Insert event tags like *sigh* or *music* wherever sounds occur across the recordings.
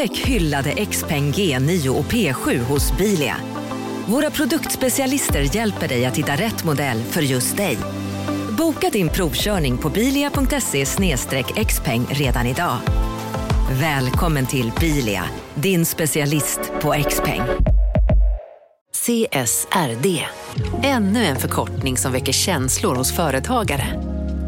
Upptäck hyllade XPeng G9 och P7 hos Bilia. Våra produktspecialister hjälper dig att hitta rätt modell för just dig. Boka din provkörning på bilia.se xpeng redan idag. Välkommen till Bilia, din specialist på XPeng. CSRD, ännu en förkortning som väcker känslor hos företagare.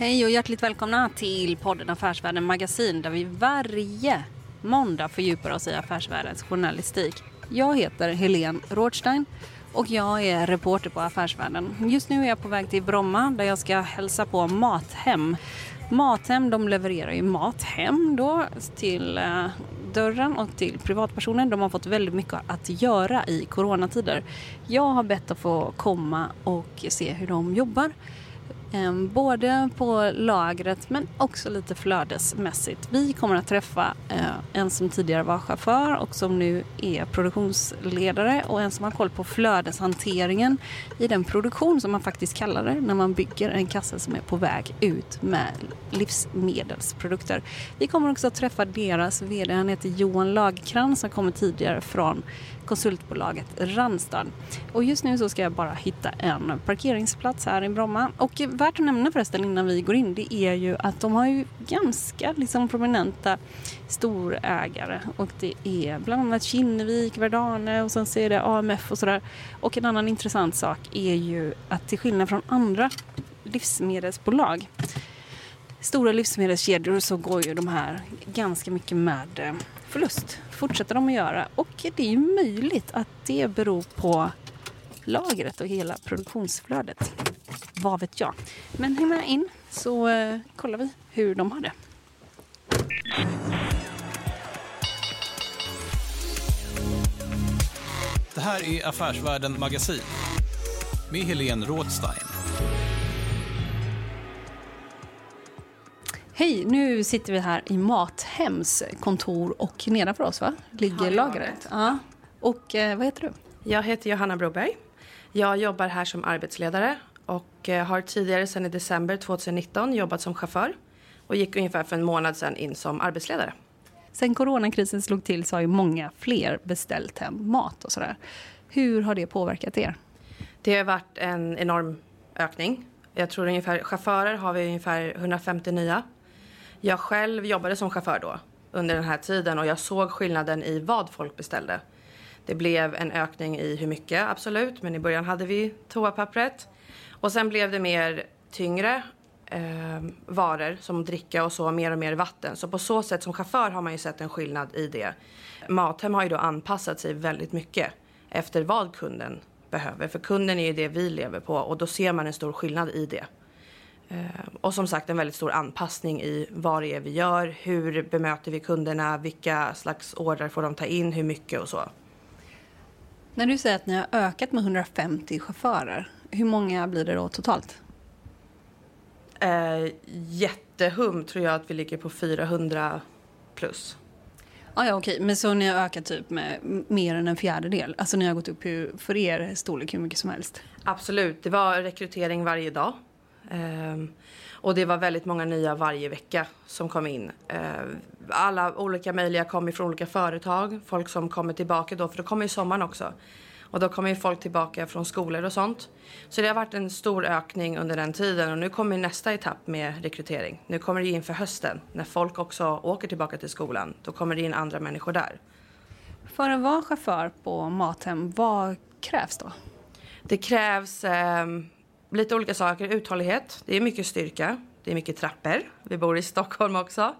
Hej och hjärtligt välkomna till podden Affärsvärlden Magasin där vi varje måndag fördjupar oss i affärsvärldens journalistik. Jag heter Helene Rådstein och jag är reporter på Affärsvärlden. Just nu är jag på väg till Bromma där jag ska hälsa på Mathem. Mathem de levererar ju mat hem då till eh, dörren och till privatpersoner. De har fått väldigt mycket att göra i coronatider. Jag har bett att få komma och se hur de jobbar. Ehm, både på lagret men också lite flödesmässigt. Vi kommer att träffa eh, en som tidigare var chaufför och som nu är produktionsledare och en som har koll på flödeshanteringen i den produktion som man faktiskt kallar det när man bygger en kasse som är på väg ut med livsmedelsprodukter. Vi kommer också att träffa deras VD, han heter Johan Lagkrans som kommer tidigare från konsultbolaget Randstad. Och just nu så ska jag bara hitta en parkeringsplats här i Bromma. Och värt att nämna förresten innan vi går in det är ju att de har ju ganska liksom prominenta storägare och det är bland annat Kinnevik, Verdane och sen så är det AMF och sådär. Och en annan intressant sak är ju att till skillnad från andra livsmedelsbolag stora livsmedelskedjor så går ju de här ganska mycket med eh, förlust. Fortsätter de att göra. Och det är ju möjligt att det beror på lagret och hela produktionsflödet. Vad vet jag. Men häng med in så eh, kollar vi hur de har det. Det här är Affärsvärlden Magasin med Helene Rådstein. Hej, nu sitter vi här i Mathems kontor och nedanför oss va? ligger lagret. Ja. Och eh, vad heter du? Jag heter Johanna Broberg. Jag jobbar här som arbetsledare och eh, har tidigare sedan i december 2019 jobbat som chaufför och gick ungefär för en månad sedan in som arbetsledare. Sen coronakrisen slog till så har ju många fler beställt hem mat och sådär. Hur har det påverkat er? Det har varit en enorm ökning. Jag tror ungefär chaufförer har vi ungefär 150 nya jag själv jobbade som chaufför då under den här tiden och jag såg skillnaden i vad folk beställde. Det blev en ökning i hur mycket, absolut, men i början hade vi toapappret. Och sen blev det mer tyngre eh, varor som dricka och så, mer och mer vatten. Så på så sätt som chaufför har man ju sett en skillnad i det. Mathem har ju då anpassat sig väldigt mycket efter vad kunden behöver. För kunden är ju det vi lever på och då ser man en stor skillnad i det. Eh, och som sagt en väldigt stor anpassning i vad det är vi gör, hur bemöter vi kunderna, vilka slags ordrar får de ta in, hur mycket och så. När du säger att ni har ökat med 150 chaufförer, hur många blir det då totalt? Eh, jättehum tror jag att vi ligger på 400 plus. Ah, ja, okej. Men så ni har ökat typ med mer än en fjärdedel? Alltså ni har gått upp för er storlek hur mycket som helst? Absolut. Det var rekrytering varje dag. Um, och det var väldigt många nya varje vecka som kom in. Uh, alla olika möjliga kom från olika företag. Folk som kommer tillbaka då, för då kommer ju sommaren också. Och då kommer ju folk tillbaka från skolor och sånt. Så det har varit en stor ökning under den tiden och nu kommer nästa etapp med rekrytering. Nu kommer det inför hösten när folk också åker tillbaka till skolan. Då kommer det in andra människor där. För att vara chaufför på Mathem, vad krävs då? Det krävs eh, lite olika saker. Uthållighet, det är mycket styrka. Det är mycket trappor. Vi bor i Stockholm också.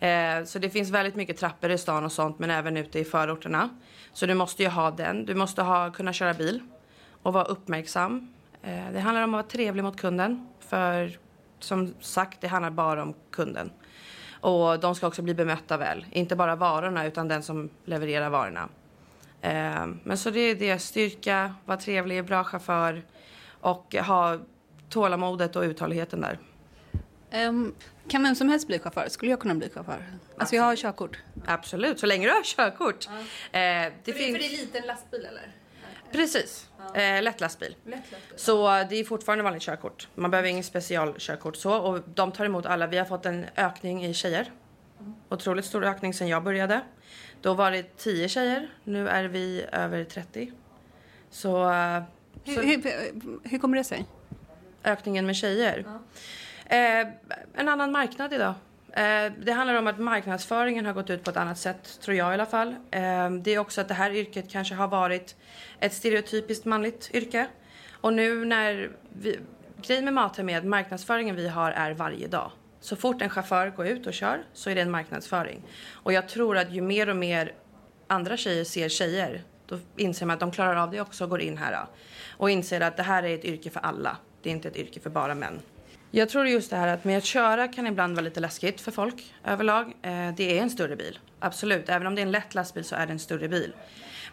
Eh, så det finns väldigt mycket trappor i stan och sånt, men även ute i förorterna. Så du måste ju ha den. Du måste ha, kunna köra bil och vara uppmärksam. Eh, det handlar om att vara trevlig mot kunden. För som sagt, det handlar bara om kunden. Och de ska också bli bemötta väl. Inte bara varorna, utan den som levererar varorna. Eh, men så det är det. Styrka, vara trevlig, bra chaufför och ha tålamodet och uthålligheten där. Um, kan vem som helst bli chaufför? Skulle jag kunna bli chaufför? Alltså jag har körkort. Absolut, så länge du har körkort. Ja. Eh, det för, finns... för det är liten lastbil eller? Precis. Ja. Eh, lätt lastbil. Lätt lastbil. Så det är fortfarande vanligt körkort. Man behöver ingen specialkörkort så. Och de tar emot alla. Vi har fått en ökning i tjejer. Mm. Otroligt stor ökning sen jag började. Då var det 10 tjejer. Nu är vi över 30. Så... Hur. Hur, hur, kommer det sig? Ökningen med tjejer? Ja. Eh, en annan marknad idag. Eh, det handlar om att marknadsföringen har gått ut på ett annat sätt, tror jag i alla fall. Eh, det är också att det här yrket kanske har varit ett stereotypiskt manligt yrke. Och nu när vi, grejen med är att marknadsföringen vi har är varje dag. Så fort en chaufför går ut och kör så är det en marknadsföring. Och jag tror att ju mer och mer andra tjejer ser tjejer, då inser man att de klarar av det också och går in här. Och inser att det här är ett yrke för alla. Det är inte ett yrke för bara män. Jag tror just det här att med att köra kan ibland vara lite läskigt för folk överlag. Eh, det är en större bil, absolut. Även om det är en lätt lastbil så är det en större bil.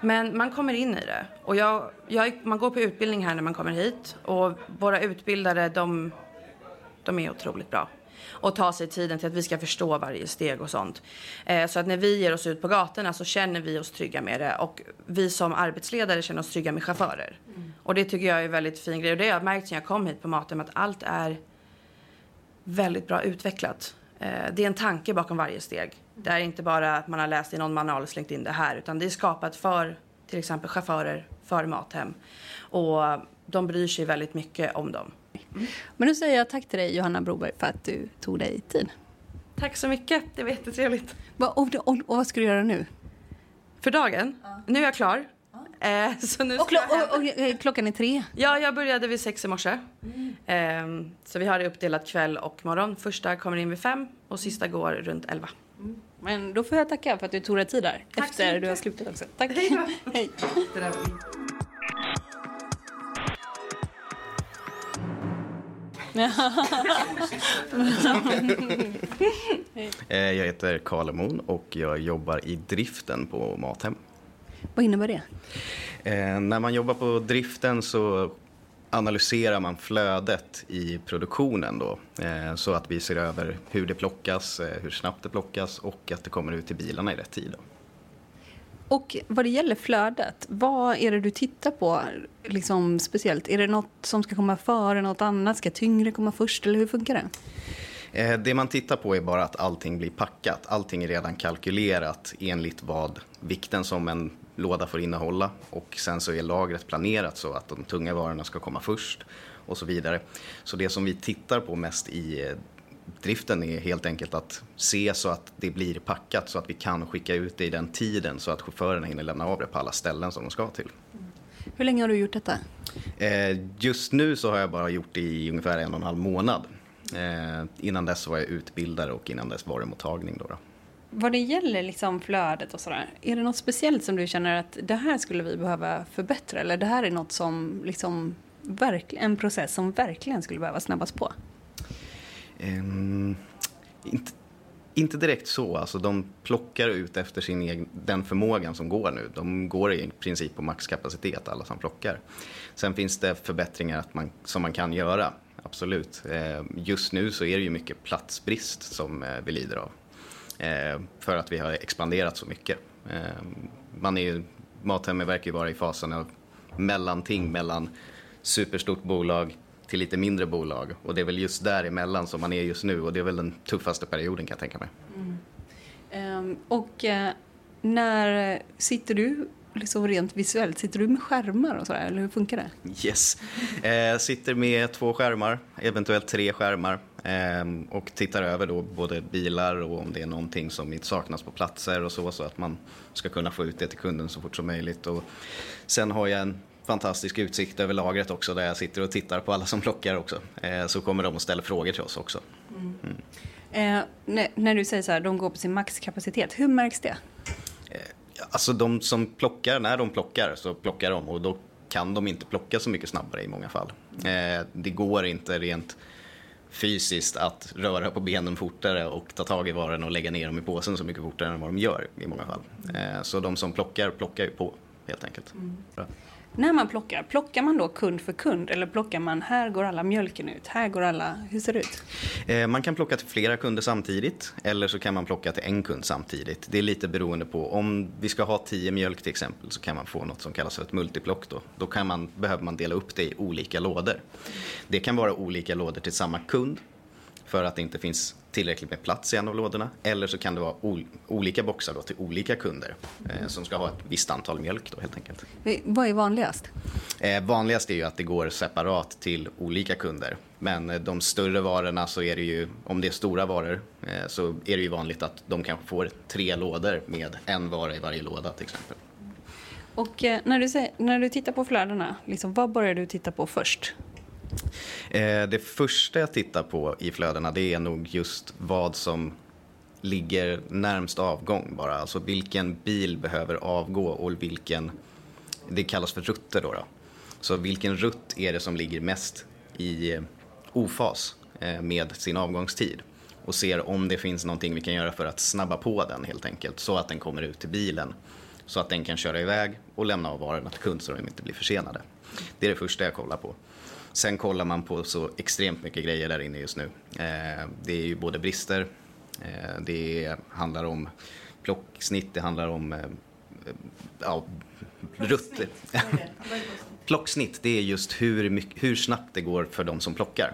Men man kommer in i det. Och jag, jag, man går på utbildning här när man kommer hit. Och våra utbildare, de, de är otroligt bra. Och tar sig tiden till att vi ska förstå varje steg och sånt. Eh, så att när vi ger oss ut på gatorna så känner vi oss trygga med det. Och vi som arbetsledare känner oss trygga med chaufförer. Mm. Och det tycker jag är en väldigt fin grej. Och det har jag märkt sen jag kom hit på Matem att allt är väldigt bra utvecklat. Eh, det är en tanke bakom varje steg. Det är inte bara att man har läst i någon manual och slängt in det här utan det är skapat för till exempel chaufförer, för Mathem. Och de bryr sig väldigt mycket om dem. Mm. Men nu säger jag tack till dig Johanna Broberg för att du tog dig tid. Tack så mycket, det var jättetrevligt. Och, och, och, och vad ska du göra nu? För dagen? Ja. Nu är jag klar. Eh, *laughs* så nu och, klo och, eh, klockan är tre? Ja, jag började vid sex i morse. Mm. Eh, så vi har det uppdelat kväll och morgon. Första kommer in vid fem och sista går runt elva. Mm. Men då får jag tacka för att du tog dig tid där. Tack efter du har slutat också. *laughs* Tack. Hej. Hej. Jag heter Karl Emon och jag jobbar i driften på Mathem. Vad innebär det? Eh, när man jobbar på driften så analyserar man flödet i produktionen då, eh, så att vi ser över hur det plockas, eh, hur snabbt det plockas och att det kommer ut till bilarna i rätt tid. Då. Och vad det gäller flödet, vad är det du tittar på liksom speciellt? Är det något som ska komma före något annat? Ska tyngre komma först eller hur funkar det? Eh, det man tittar på är bara att allting blir packat. Allting är redan kalkylerat enligt vad vikten som en låda får innehålla och sen så är lagret planerat så att de tunga varorna ska komma först och så vidare. Så det som vi tittar på mest i eh, driften är helt enkelt att se så att det blir packat så att vi kan skicka ut det i den tiden så att chaufförerna hinner lämna av det på alla ställen som de ska till. Hur länge har du gjort detta? Eh, just nu så har jag bara gjort det i ungefär en och en halv månad. Eh, innan dess var jag utbildare och innan dess var det mottagning. Då, då. Vad det gäller liksom flödet och sådär, är det något speciellt som du känner att det här skulle vi behöva förbättra? Eller det här är något som liksom, en process som verkligen skulle behöva snabbas på? Um, inte, inte direkt så. Alltså, de plockar ut efter sin egen, den förmågan som går nu. De går i princip på maxkapacitet, alla som plockar. Sen finns det förbättringar att man, som man kan göra, absolut. Ehm, just nu så är det ju mycket platsbrist som eh, vi lider av. Eh, för att vi har expanderat så mycket. Eh, man är ju, Mathemmet verkar ju vara i fasen av mellanting mellan superstort bolag till lite mindre bolag. Och det är väl just däremellan som man är just nu och det är väl den tuffaste perioden kan jag tänka mig. Mm. Um, och uh, när sitter du liksom rent visuellt, sitter du med skärmar och sådär eller hur funkar det? Yes, eh, sitter med två skärmar, eventuellt tre skärmar Ehm, och tittar över då både bilar och om det är någonting som inte saknas på platser och så, så att man ska kunna få ut det till kunden så fort som möjligt. Och sen har jag en fantastisk utsikt över lagret också där jag sitter och tittar på alla som plockar också. Eh, så kommer de och ställer frågor till oss också. Mm. Eh, när, när, du säger så här, de går på sin maxkapacitet, hur märks det? Eh, alltså de som plockar, när de plockar så plockar de och då kan de inte plocka så mycket snabbare i många fall. Eh, det går inte rent fysiskt att röra på benen fortare och ta tag i varorna och lägga ner dem i påsen så mycket fortare än vad de gör i många fall. Eh, så de som plockar, plockar ju på helt enkelt. Mm. När man plockar, plockar man då kund för kund eller plockar man här går alla mjölken ut, här går alla, hur ser det ut? Eh, man kan plocka till flera kunder samtidigt eller så kan man plocka till en kund samtidigt. Det är lite beroende på, om vi ska ha tio mjölk till exempel så kan man få något som kallas för ett multiplock då. Då kan man, behöver man dela upp det i olika lådor. Det kan vara olika lådor till samma kund för att det inte finns tillräckligt med plats i en av lådorna. Eller så kan det vara ol olika boxar då till olika kunder eh, som ska ha ett visst antal mjölk då helt enkelt. Vad är vanligast? Eh, vanligast är ju att det går separat till olika kunder. Men eh, de större varorna så är det ju, om det är stora varor, eh, så är det ju vanligt att de kanske får tre lådor med en vara i varje låda till exempel. Och eh, när, du när du tittar på flödena, liksom, vad börjar du titta på först? Eh, det första jag tittar på i flödena det är nog just vad som ligger närmst avgång bara. Alltså vilken bil behöver avgå och vilken, det kallas för rutter då. då. Så vilken rutt är det som ligger mest i eh, ofas eh, med sin avgångstid och ser om det finns någonting vi kan göra för att snabba på den helt enkelt så att den kommer ut till bilen så att den kan köra iväg och lämna av varorna till kund så de inte blir försenade. Det är det första jag kollar på. Sen kollar man på så extremt mycket grejer där inne just nu. Eh, det är ju både brister, eh, det handlar om plocksnitt, det handlar om eh, ja, rutter. Plocksnitt, det är just hur, mycket, hur snabbt det går för de som plockar.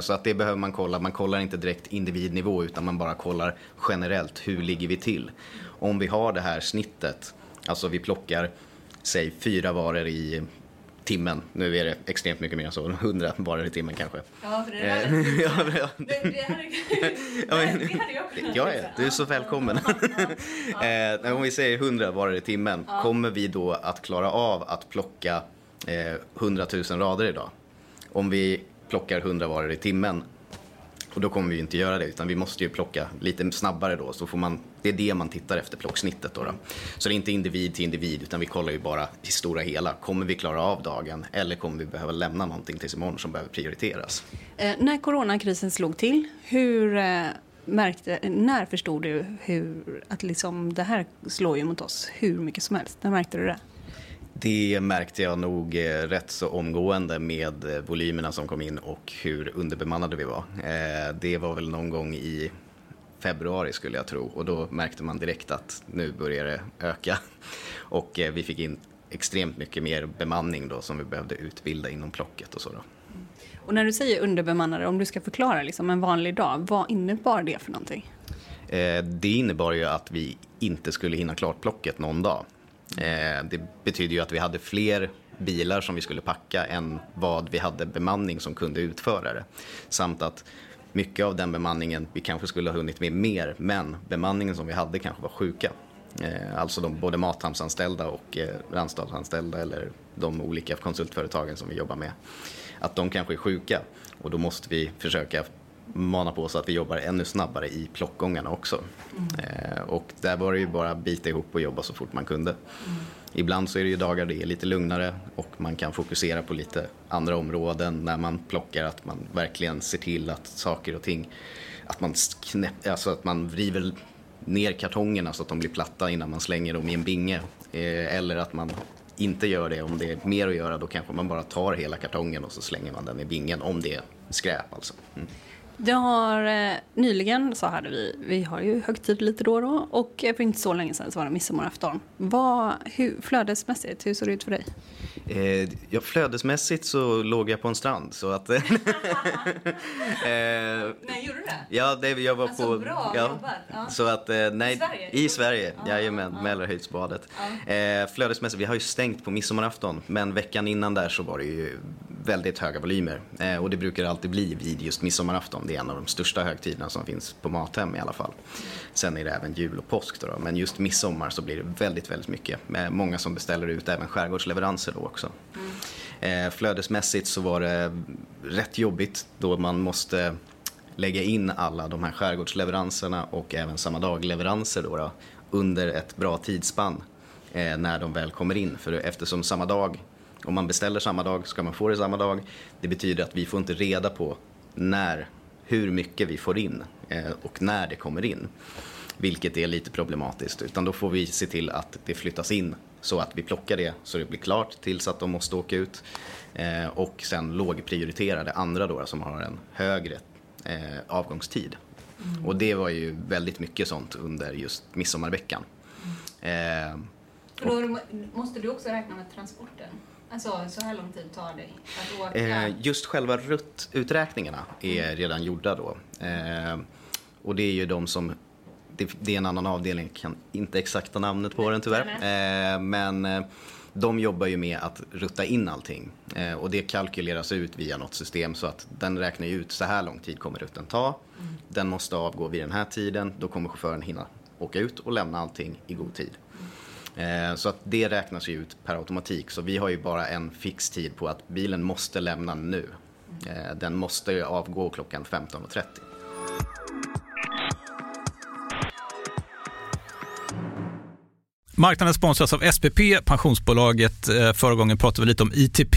Så att det behöver man kolla. Man kollar inte direkt individnivå utan man bara kollar generellt. Hur ligger vi till? Om vi har det här snittet, alltså vi plockar säg fyra varor i timmen. Nu är det extremt mycket mer än så, 100 varor i timmen kanske. Ja, för det där är... *laughs* ja, ja. Det, det, hade, *laughs* det, hade jag kunnat Ja, ja, du är så välkommen. *laughs* eh, om vi säger 100 varor i timmen, ja. kommer vi då att klara av att plocka eh, 100 000 rader idag? Om vi plockar 100 varor i timmen och då kommer vi inte göra det utan vi måste ju plocka lite snabbare då. Så får man, det är det man tittar efter, plocksnittet då, då. Så det är inte individ till individ utan vi kollar ju bara i stora hela. Kommer vi klara av dagen eller kommer vi behöva lämna någonting tills imorgon som behöver prioriteras? Eh, när coronakrisen slog till, hur eh, märkte, när förstod du hur, att liksom, det här slår ju mot oss hur mycket som helst? När märkte du det? Det märkte jag nog eh, rätt så omgående med eh, volymerna som kom in och hur underbemannade vi var. Eh, det var väl någon gång i februari skulle jag tro och då märkte man direkt att nu börjar det öka. Och vi fick in extremt mycket mer bemanning då som vi behövde utbilda inom plocket och så. Då. Och när du säger underbemannade, om du ska förklara liksom en vanlig dag, vad innebar det för någonting? Det innebar ju att vi inte skulle hinna klart plocket någon dag. Eh, det betyder ju att vi hade fler bilar som vi skulle packa än vad vi hade bemanning som kunde utföra det. Samt att mycket av den bemanningen, vi kanske skulle ha hunnit med mer, men bemanningen som vi hade kanske var sjuka. Eh, alltså de, både Mathamnsanställda och eh, Randstadsanställda eller de olika konsultföretagen som vi jobbar med. Att de kanske är sjuka och då måste vi försöka mana på så att vi jobbar ännu snabbare i plockgångarna också. Mm. Eh, och där var det ju bara att bita ihop och jobba så fort man kunde. Mm. Ibland så är det ju dagar det är lite lugnare och man kan fokusera på lite andra områden när man plockar, att man verkligen ser till att saker och ting, att man, knäpp, alltså att man vriver ner kartongerna så att de blir platta innan man slänger dem i en binge. Eh, eller att man inte gör det, om det är mer att göra då kanske man bara tar hela kartongen och så slänger man den i bingen om det är skräp alltså. Mm. Det har eh, nyligen så hade vi, vi har ju högtid lite då och då och för inte så länge sedan så var det midsommarafton. Vad, hur, flödesmässigt, hur såg det ut för dig? Eh, ja, flödesmässigt så låg jag på en strand så att... *laughs* eh, nej, gjorde du det? Ja, det, jag var alltså, på... bra ja, jobbat. Ja. Så att, eh, nej, I Sverige? I Sverige, ja, jajamän, ja. Mälarhöjdsbadet. Ja. Eh, flödesmässigt, vi har ju stängt på midsommarafton men veckan innan där så var det ju väldigt höga volymer. Eh, och det brukar alltid bli vid just midsommarafton. Det är en av de största högtiderna som finns på Mathem i alla fall. Sen är det även jul och påsk då, då. men just midsommar så blir det väldigt, väldigt mycket. Med många som beställer ut även skärgårdsleveranser då också. Eh, flödesmässigt så var det rätt jobbigt då man måste lägga in alla de här skärgårdsleveranserna och även samma dag-leveranser då, då under ett bra tidsspann eh, när de väl kommer in. För eftersom samma dag, om man beställer samma dag ska man få det samma dag. Det betyder att vi får inte reda på när, hur mycket vi får in eh, och när det kommer in. Vilket är lite problematiskt. Utan då får vi se till att det flyttas in så att vi plockar det så det blir klart tills att de måste åka ut. Eh, och sen lågprioritera det andra då som har en högre eh, avgångstid. Mm. Och det var ju väldigt mycket sånt under just midsommarveckan. Mm. Eh, Då måste du också räkna med transporten? Alltså, så här lång tid tar det att åka? Eh, just själva ruttuträkningarna är redan gjorda då. Eh, och det är ju de som, det, är en annan avdelning, jag kan inte exakta namnet på den tyvärr. Eh, men de jobbar ju med att rutta in allting. Och det kalkyleras ut via något system så att den räknar ut så här lång tid kommer rutten ta. Den måste avgå vid den här tiden, då kommer chauffören hinna åka ut och lämna allting i god tid. Eh, så att det räknas ju ut per automatik. Så vi har ju bara en fix tid på att bilen måste lämna nu. Eh, den måste avgå klockan 15.30. Marknaden sponsras av SPP, pensionsbolaget. Eh, förra gången pratade vi lite om ITP.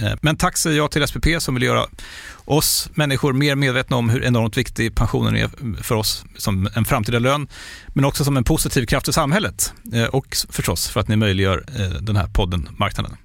Eh, men tack säger jag till SPP som vill göra oss människor mer medvetna om hur enormt viktig pensionen är för oss som en framtida lön, men också som en positiv kraft i samhället eh, och förstås för att ni möjliggör eh, den här podden Marknaden.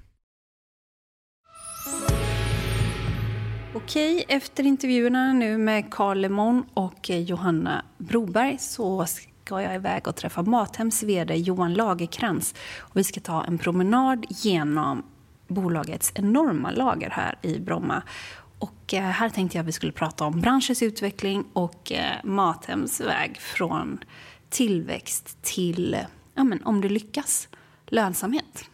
Okej, efter intervjuerna nu med Carl Lemon och Johanna Broberg så ska jag iväg och träffa Mathems vd Johan Lagerkrans. Och vi ska ta en promenad genom bolagets enorma lager här i Bromma. Och eh, här tänkte jag att vi skulle prata om branschens utveckling och eh, Mathems väg från tillväxt till, ja men om det lyckas, lönsamhet.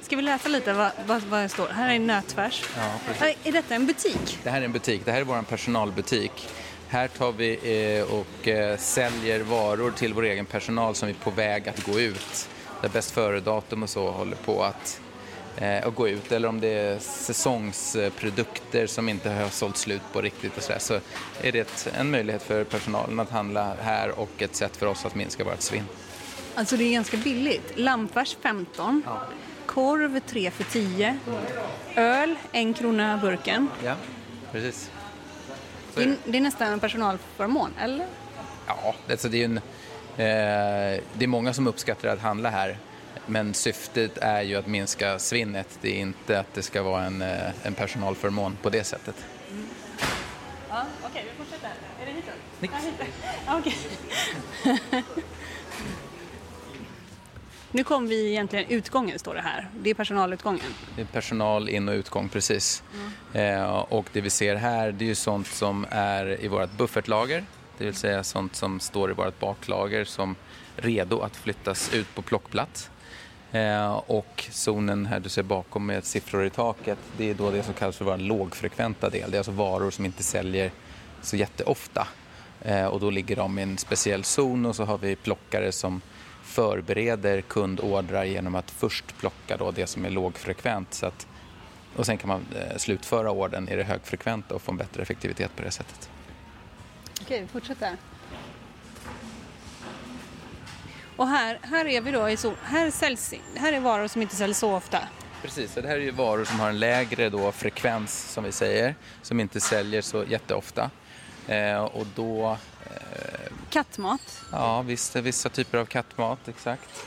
Ska vi läsa lite vad, vad, vad det står? Här är en nötfärs. Ja. Är detta en butik? Det här är en butik, det här är vår personalbutik. Här tar vi eh, och säljer varor till vår egen personal som är på väg att gå ut. Där bäst före-datum och så håller på att, att gå ut. Eller om det är säsongsprodukter som inte har sålt slut på riktigt och så, där, så är det en möjlighet för personalen att handla här och ett sätt för oss att minska vårt svinn. Alltså det är ganska billigt. Lampfärs 15. Korv 3 för 10. Öl 1 krona burken. Ja, precis. Det är det är nästan en personalförmån, eller? Ja, alltså det är en, eh, det är många som uppskattar att handla här. Men syftet är ju att minska svinnet. Det är inte att det ska vara en, eh, en personalförmån på det sättet. Mm. Ja, okej, okay, vi fortsätter. Är det hitåt? Nick. Ja. Okay. *laughs* nu kom vi egentligen utgången, står det här. Det är personalutgången. Det är personal in och utgång, precis. Mm. Eh, och det vi ser här, det är ju sånt som är i vårt buffertlager. Det vill säga sånt som står i vårt baklager som redo att flyttas ut på plockplats. Eh, och zonen här du ser bakom med siffror i taket, det är då det som kallas för vår lågfrekventa del. Det är alltså varor som inte säljer så jätteofta. Eh, och då ligger de i en speciell zon och så har vi plockare som förbereder kundordrar genom att först plocka då det som är lågfrekvent. Så att, och sen kan man eh, slutföra orden i det högfrekventa och få en bättre effektivitet på det sättet. Okej, vi fortsätter. Och här, här är vi då i så, här säljs, här är varor som inte säljs så ofta. Precis, det här är ju varor som har en lägre då frekvens som vi säger, som inte säljer så jätteofta. Eh, och då... Eh, kattmat? Ja, visst, vissa typer av kattmat, exakt.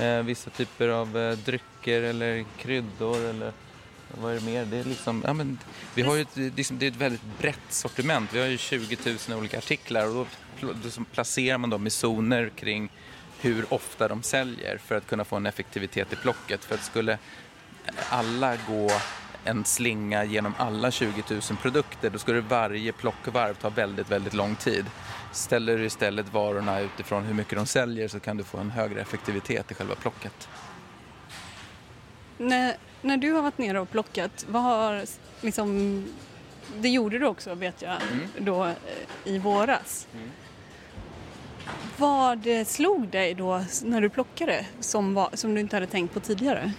Eh, vissa typer av eh, drycker eller kryddor eller vad är det mer? Det är liksom, ja, men, vi har ju ett, liksom, det är ett väldigt brett sortiment. Vi har ju 20 000 olika artiklar och då, då placerar man dem i zoner kring hur ofta de säljer för att kunna få en effektivitet i plocket. För att skulle alla gå en slinga genom alla 20 000 produkter, då skulle varje plockvarv ta väldigt, väldigt lång tid. Ställer du istället varorna utifrån hur mycket de säljer så kan du få en högre effektivitet i själva plocket. När, när du har varit nere och plockat, vad har liksom, det gjorde du också vet jag, mm. då eh, i våras. Mm. Vad eh, slog dig då när du plockade som, var, som du inte hade tänkt på tidigare?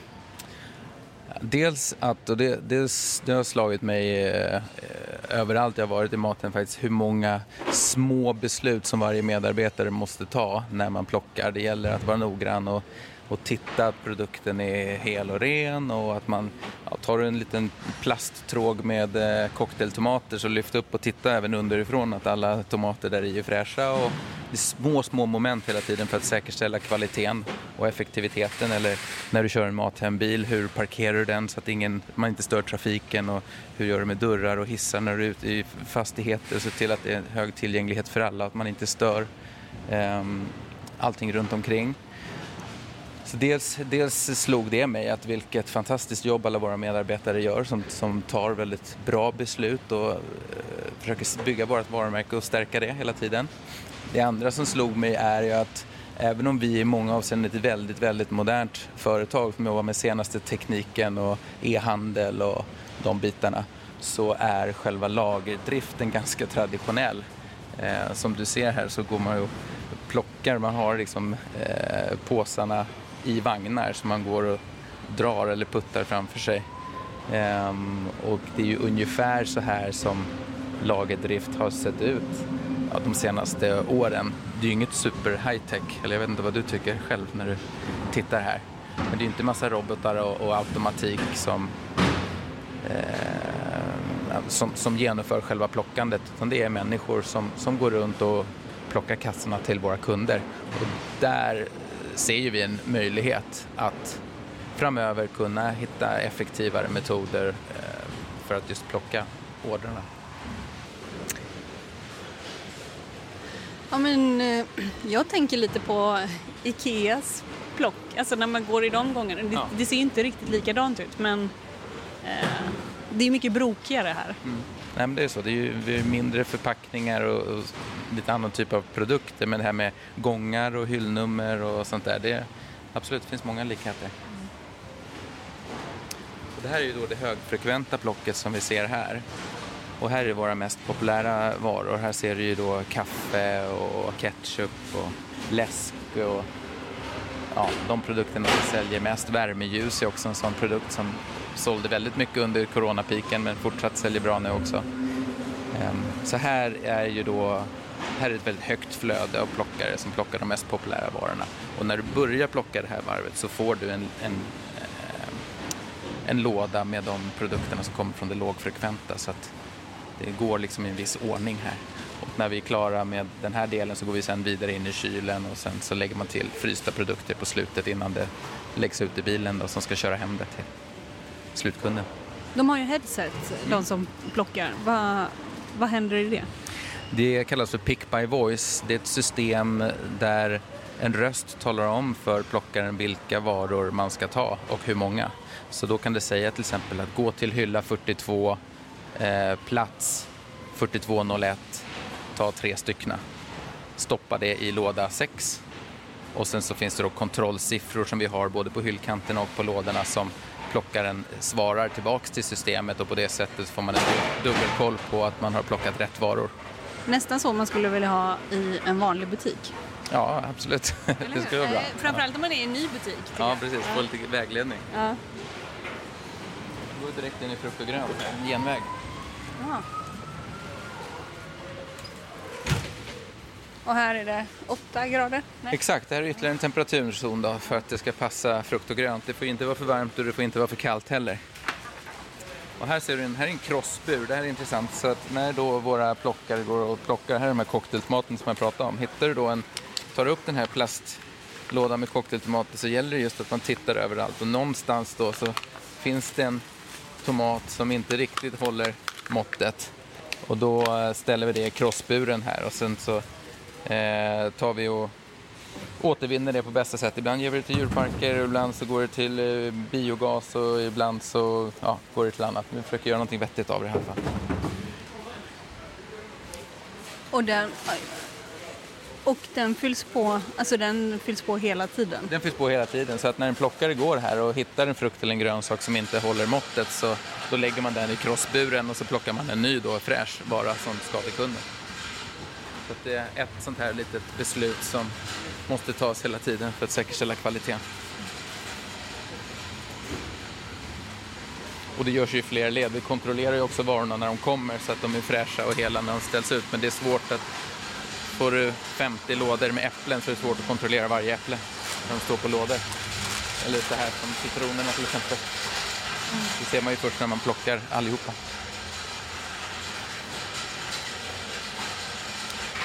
Dels att, och det, det, det har slagit mig eh, överallt jag varit i maten faktiskt, hur många små beslut som varje medarbetare måste ta när man plockar. Det gäller att vara noggrann och och titta att produkten är hel och ren och att man ja, tar en liten plasttråg med eh, cocktailtomater så lyft upp och titta även underifrån att alla tomater där i är fräscha och det är små, små moment hela tiden för att säkerställa kvaliteten och effektiviteten eller när du kör en Mathembil, hur parkerar du den så att ingen, man inte stör trafiken och hur gör du med dörrar och hissar när du är ute i fastigheter och se till att det är hög tillgänglighet för alla, att man inte stör eh, allting runt omkring. Så dels, dels slog det mig att vilket fantastiskt jobb alla våra medarbetare gör som, som tar väldigt bra beslut och eh, försöker bygga vårt varumärke och stärka det hela tiden. Det andra som slog mig är ju att även om vi i många avseenden är ett väldigt, väldigt modernt företag som jobbar med senaste tekniken och e-handel och de bitarna så är själva lagerdriften ganska traditionell. Eh, som du ser här så går man och plockar, man har liksom eh, påsarna i vagnar som man går och drar eller puttar framför sig. Um, och det är ju ungefär så här som lagerdrift har sett ut ja, de senaste åren. Det är ju inget super high tech, eller jag vet inte vad du tycker själv när du tittar här. Men det är ju inte massa robotar och, och automatik som, eh, som, som genomför själva plockandet, utan det är människor som, som går runt och plockar kassorna till våra kunder. Och där ser ju vi en möjlighet att framöver kunna hitta effektivare metoder eh, för att just plocka orderna. Ja, men, eh, jag tänker lite på Ikeas plock, alltså när man går i de gångerna. Det, ja. det ser inte riktigt likadant ut men eh, det är mycket brokigare här. Mm. Nej, men det är så. Det är ju mindre förpackningar och, och lite annan typ av produkter. Men det här med gångar och hyllnummer och sånt där, det absolut, det finns många likheter. Mm. Och det här är ju då det högfrekventa plocket som vi ser här. Och här är våra mest populära varor. Här ser du ju då kaffe och ketchup och läsk och ja, de produkterna som säljer mest. Värmeljus är också en sån produkt som sålde väldigt mycket under coronapiken men fortsatt säljer bra nu också. Ehm, så här är ju då här är ett väldigt högt flöde av plockare som plockar de mest populära varorna. Och när du börjar plocka det här varvet så får du en, en, eh, en låda med de produkterna som kommer från det lågfrekventa. Så att det går liksom i en viss ordning här. Och när vi är klara med den här delen så går vi sen vidare in i kylen och sen så lägger man till frysta produkter på slutet innan det läggs ut i bilen då, som ska köra hem det till slutkunden. De har ju headset, de som plockar. Vad, vad händer i det? Det kallas för Pick by Voice. Det är ett system där en röst talar om för plockaren vilka varor man ska ta och hur många. Så då kan det säga till exempel att gå till hylla 42, eh, plats 4201, ta tre styckna. Stoppa det i låda 6. Och sen så finns det då kontrollsiffror som vi har både på hyllkanterna och på lådorna som plockaren svarar tillbaks till systemet och på det sättet får man en dubbelkoll på att man har plockat rätt varor. Nästan så man skulle vilja ha i en vanlig butik. Ja, absolut. *laughs* det skulle vara bra. Eh, Framförallt om man är i en ny butik. Ja, precis. Få lite vägledning. Ja. Gå direkt in i frukt och grönt, en genväg. Ja. Och här är det 8 grader. Nej. Exakt, det här är ytterligare en temperaturzon då för att det ska passa frukt och grönt. Det får inte vara för varmt och det får inte vara för kallt heller. Och här ser du, en, här är en krossbur. det här är intressant. Så att när då våra plockare går och plockar, här är de här cocktailtomaterna som jag pratade om. Hittar du då en, tar upp den här plastlådan med cocktailtomater så gäller det just att man tittar överallt. Och någonstans då så finns det en tomat som inte riktigt håller måttet. Och då eh, ställer vi det i krossburen här och sen så tar vi och återvinner det på bästa sätt. Ibland ger vi det till djurparker, ibland så går det till eh, biogas och ibland så ja, går det till annat. Vi försöker göra någonting vettigt av det i alla fall. Och den, och den fylls på, alltså den fylls på hela tiden. Den fylls på hela tiden så att när en plockare går här och hittar en frukt eller en grönsak som inte håller måttet så då lägger man den i crossburen och så plockar man en ny då fräsch vara som ska till kunden. Så att det är ett sånt här litet beslut som måste tas hela tiden för att säkerställa kvaliteten. Och det görs ju i fler led. Vi kontrollerar ju också varorna när de kommer så att de är fräscha och hela när de ställs ut. Men det är svårt att... Får du 50 lådor med äpplen så är det svårt att kontrollera varje äpple när de står på lådor. Eller så här som citronerna till exempel. Det ser man ju först när man plockar allihopa.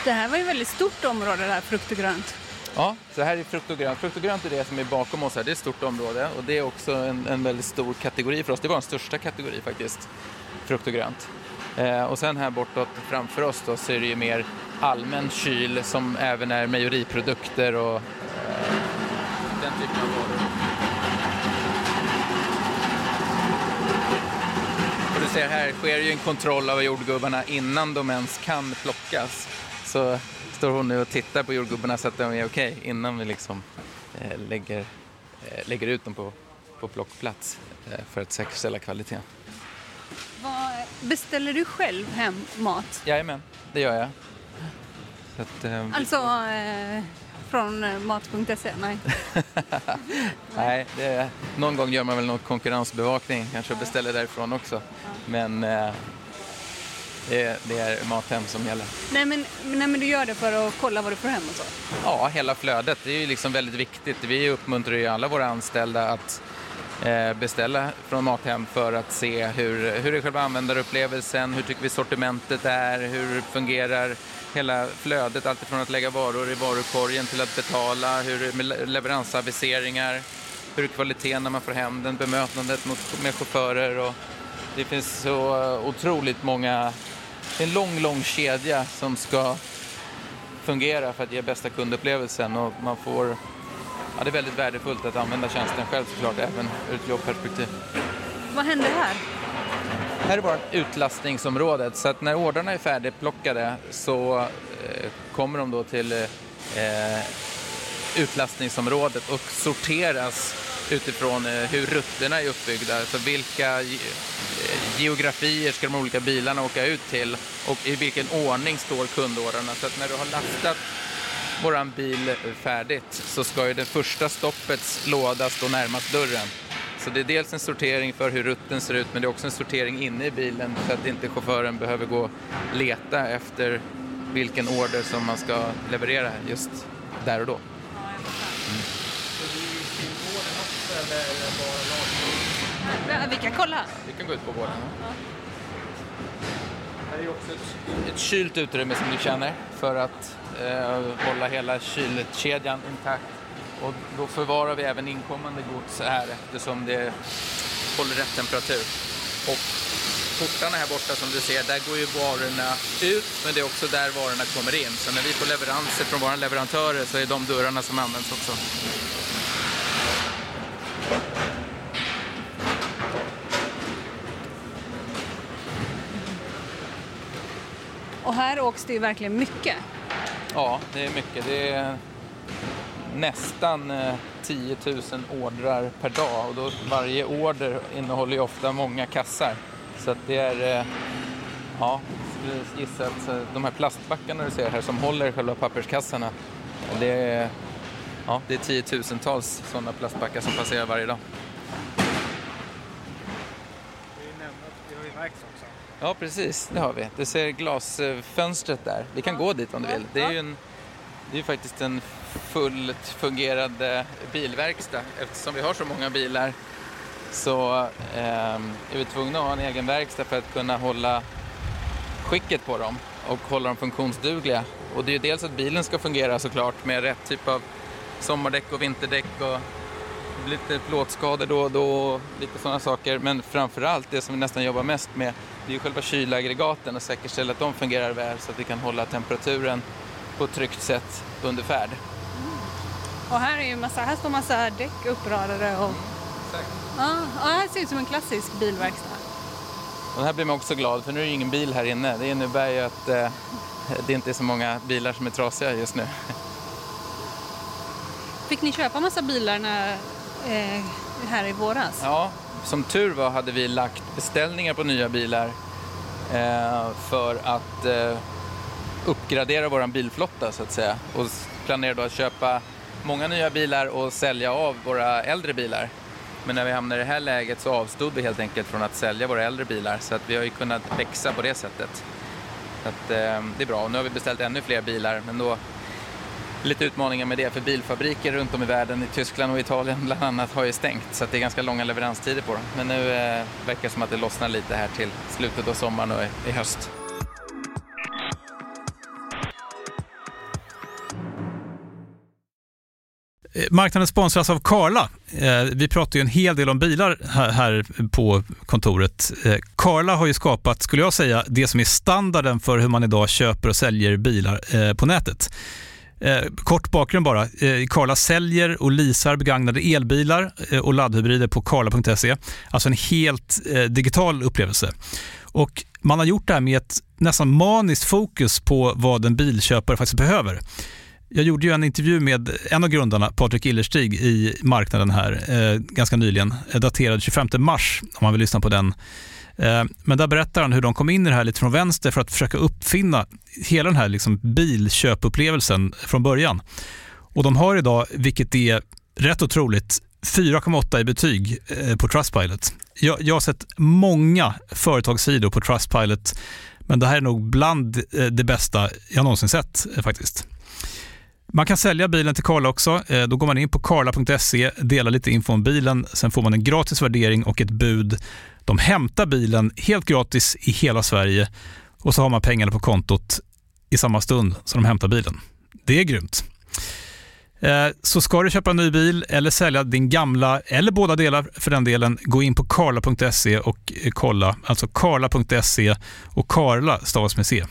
Det här var ju ett väldigt stort område det här, frukt och grönt. Ja, så här är frukt och grönt. Frukt och grönt är det som är bakom oss här. Det är ett stort område och det är också en, en väldigt stor kategori för oss. Det var den största kategori faktiskt, frukt och grönt. Eh, och sen här bortåt framför oss då så är det ju mer allmän kyl som även är mejeriprodukter och eh, den typen av varor. Och du ser här sker ju en kontroll av jordgubbarna innan de ens kan plockas. Så står hon nu och tittar på jordgubbarna så att de är okej innan vi liksom eh, lägger, eh, lägger ut dem på, på plockplats eh, för att säkerställa kvaliteten. Beställer du själv hem mat? Jajamän, det gör jag. Att, eh, Alltså eh, från eh, mat.se? Nej. *laughs* Nej, är, någon gång gör man väl någon konkurrensbevakning, kanske beställer därifrån också. Men det, är- det är Mathem som gäller. nej, men, nej men du gör det för att kolla vad du får hem och så? Ja, hela flödet. Det är ju liksom väldigt viktigt. Vi uppmuntrar ju alla våra anställda att eh, beställa från Mathem för att se hur, hur är själva användarupplevelsen, hur tycker vi sortimentet är, hur fungerar hela flödet, alltifrån att lägga varor i varukorgen till att betala, hur med le- leveransaviseringar, hur är kvaliteten när man får hem den, bemötandet mot, med chaufförer och det finns så eh, otroligt många, det är en lång, lång kedja som ska fungera för att ge bästa kundupplevelsen och man får Ja, det är väldigt värdefullt att använda tjänsten själv såklart, även ur ett jobbperspektiv. Vad händer här? Här är bara utlastningsområdet, så att när ordrarna är färdigplockade så eh, kommer de då till eh, utlastningsområdet och sorteras utifrån eh, hur rutterna är uppbyggda. Alltså vilka geografier ska de olika bilarna åka ut till och i vilken ordning står kundordrarna. Så att när du har lastat våran bil färdigt så ska ju det första stoppets låda stå närmast dörren. Så det är dels en sortering för hur rutten ser ut men det är också en sortering inne i bilen så att inte chauffören behöver gå och leta efter vilken order som man ska leverera just där och då. Mm vi kan kolla. Vi kan gå ut på våren. här är också ett, ett kylt utrymme som du känner för att eh, hålla hela kylkedjan intakt. Och då förvarar vi även inkommande gods här eftersom det håller rätt temperatur. Och portarna här borta som du ser, där går ju varorna ut men det är också där varorna kommer in. Så när vi får leveranser från våra leverantörer så är de dörrarna som används också. Och här åks det ju verkligen mycket. Ja, det är mycket. Det är nästan 10 000 ordrar per dag och då varje order innehåller ju ofta många kassar. Så att det är, eh, ja, jag gissa att eh, de här plastbackarna du ser här som håller själva papperskassarna, det är, ja, det är tiotusentals sådana plastbackar som passerar varje dag. Ja, precis. Det har vi. Du ser glasfönstret där. Vi kan gå dit om du vill. Det är ju en, det är faktiskt en fullt fungerande bilverkstad. Eftersom vi har så många bilar så eh, är vi tvungna att ha en egen verkstad för att kunna hålla skicket på dem och hålla dem funktionsdugliga. Och det är ju dels att bilen ska fungera såklart med rätt typ av sommardäck och vinterdäck och lite plåtskador då och då och lite sådana saker. Men framförallt det som vi nästan jobbar mest med det är själva kylaggregaten och säkerställa att de fungerar väl så att vi kan hålla temperaturen på ett tryggt sätt under färd. Mm. Och här, är ju massa, här står massa däck uppradade och Ja, ja, det ser ut som en klassisk bilverkstad. Och här blir man också glad för nu är det ingen bil här inne. Det innebär ju att eh, det inte är så många bilar som är trasiga just nu. Fick ni köpa massa bilar när, eh, här i våras? Ja, som tur var hade vi lagt beställningar på nya bilar eh, för att eh, uppgradera vår bilflotta så att säga. Och planerade att köpa många nya bilar och sälja av våra äldre bilar. Men när vi hamnade i det här läget så avstod vi helt enkelt från att sälja våra äldre bilar så att vi har ju kunnat växa på det sättet. Så att, eh, det är bra. Och nu har vi beställt ännu fler bilar men då lite utmaningar med det för bilfabriker runt om i världen, i Tyskland och Italien bland annat, har ju stängt så att det är ganska långa leveranstider på dem. Men nu eh, verkar det som att det lossnar lite här till slutet av sommaren och i höst. Eh, marknaden sponsras av Karla. Eh, vi pratar ju en hel del om bilar här på kontoret. Eh, Karla har ju skapat, skulle jag säga, det som är standarden för hur man idag köper och säljer bilar på nätet. Eh, kort bakgrund bara. Eh, karla säljer och leasar begagnade elbilar eh, och laddhybrider på karla.se. Alltså en helt digital upplevelse. Och man har gjort det här med ett nästan maniskt fokus på vad en bilköpare faktiskt behöver. Jag gjorde ju en intervju med en av grundarna, Patrik Illerstig, i marknaden här eh, ganska nyligen, eh, daterad 25 mars, om man vill lyssna på den. Eh, men där berättar han hur de kom in i det här lite från vänster för att försöka uppfinna hela den här liksom bilköpupplevelsen från början. Och de har idag, vilket är rätt otroligt, 4,8 i betyg eh, på Trustpilot. Jag, jag har sett många företagssidor på Trustpilot, men det här är nog bland eh, det bästa jag någonsin sett faktiskt. Man kan sälja bilen till Karla också. Då går man in på karla.se, delar lite info om bilen, sen får man en gratis värdering och ett bud. De hämtar bilen helt gratis i hela Sverige och så har man pengarna på kontot i samma stund som de hämtar bilen. Det är grymt. Eh, så ska du köpa en ny bil eller sälja din gamla, eller båda delar för den delen, gå in på karla.se och eh, kolla. Alltså karla.se och Karla stavas med C.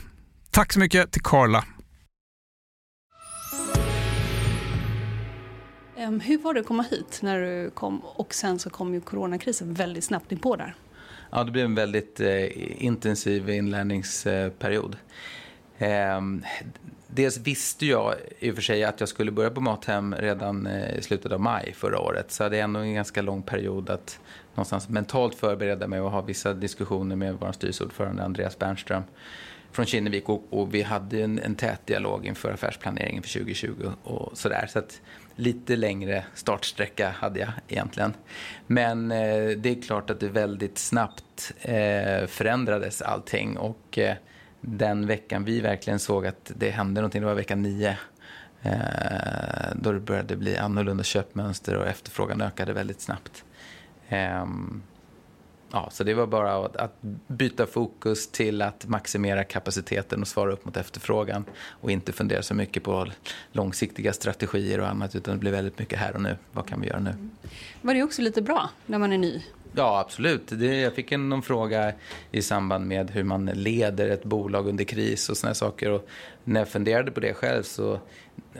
Tack så mycket till Karla. Hur var det att komma hit när du kom och sen så kom ju coronakrisen väldigt snabbt in på där? Ja, det blev en väldigt eh, intensiv inlärningsperiod. Eh, dels visste jag i och för sig att jag skulle börja på Mathem redan eh, i slutet av maj förra året. Så hade är ändå en ganska lång period att någonstans mentalt förbereda mig och ha vissa diskussioner med vår styrelseordförande Andreas Bernström från Kinnevik och, och vi hade en, en tät dialog inför affärsplaneringen för 2020 och sådär. Så att lite längre startsträcka hade jag egentligen. Men eh, det är klart att det väldigt snabbt eh, förändrades allting och eh, den veckan vi verkligen såg att det hände någonting, det var vecka nio. Eh, då det började bli annorlunda köpmönster och efterfrågan ökade väldigt snabbt. Ehm, Ja, så det var bara att, att, byta fokus till att maximera kapaciteten och svara upp mot efterfrågan och inte fundera så mycket på långsiktiga strategier och annat utan det blir väldigt mycket här och nu. Vad kan vi göra nu? Var det också lite bra när man är ny? Ja, absolut. Det, jag fick en, någon fråga i samband med hur man leder ett bolag under kris och såna saker. Och när jag funderade på det själv så,